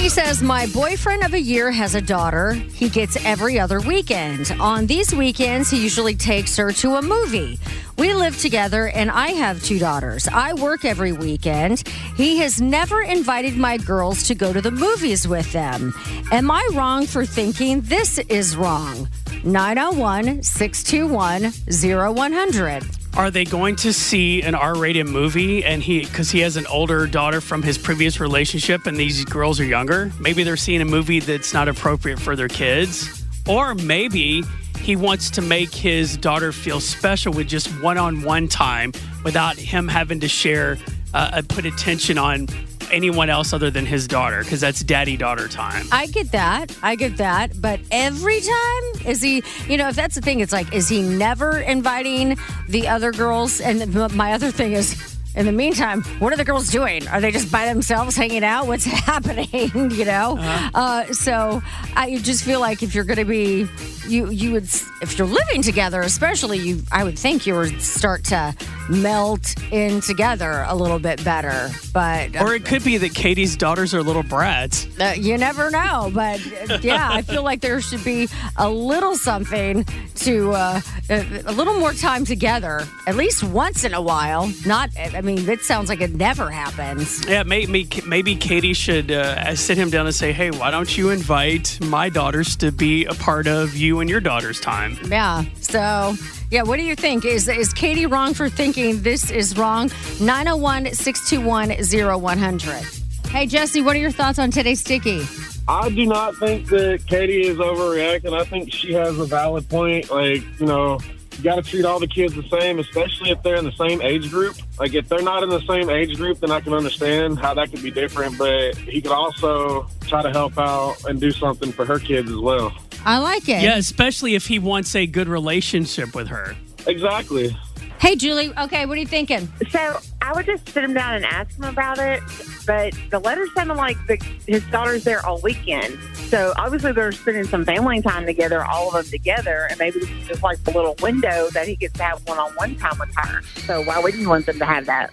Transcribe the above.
Katie says, My boyfriend of a year has a daughter. He gets every other weekend. On these weekends, he usually takes her to a movie. We live together and I have two daughters. I work every weekend. He has never invited my girls to go to the movies with them. Am I wrong for thinking this is wrong? 901 621 0100. Are they going to see an R-rated movie and he because he has an older daughter from his previous relationship and these girls are younger? Maybe they're seeing a movie that's not appropriate for their kids. Or maybe he wants to make his daughter feel special with just one-on-one time without him having to share uh, uh, put attention on anyone else other than his daughter because that's daddy daughter time. I get that. I get that. But every time, is he, you know, if that's the thing, it's like, is he never inviting the other girls? And my other thing is, in the meantime, what are the girls doing? Are they just by themselves hanging out? What's happening? you know? uh so I just feel like if you're going to be, you, you would, if you're living together, especially, you, I would think you would start to melt in together a little bit better. But Or it could be that Katie's daughters are little brats. uh, you never know, but uh, yeah, I feel like there should be a little something to uh, a a little more time together, at least once in a while. Not, I mean, it sounds like it never happens. Yeah, maybe maybe Katie should uh, sit him down and say, "Hey, why don't you invite my daughters to be a part of you and your daughter's time?" Yeah. So, yeah, what do you think? Is is Katie wrong for thinking this is wrong? 901 621 0100. Hey, Jesse, what are your thoughts on today's sticky? I do not think that Katie is overreacting. I think she has a valid point. Like, you know, you got to treat all the kids the same, especially if they're in the same age group. Like, if they're not in the same age group, then I can understand how that could be different. But he could also try to help out and do something for her kids as well. I like it. Yeah, especially if he wants a good relationship with her. Exactly. Hey, Julie. Okay, what are you thinking? So I would just sit him down and ask him about it. But the letter sounded like the, his daughter's there all weekend. So obviously they're spending some family time together, all of them together. And maybe this is just like the little window that he gets to have one on one time with her. So why wouldn't you want them to have that?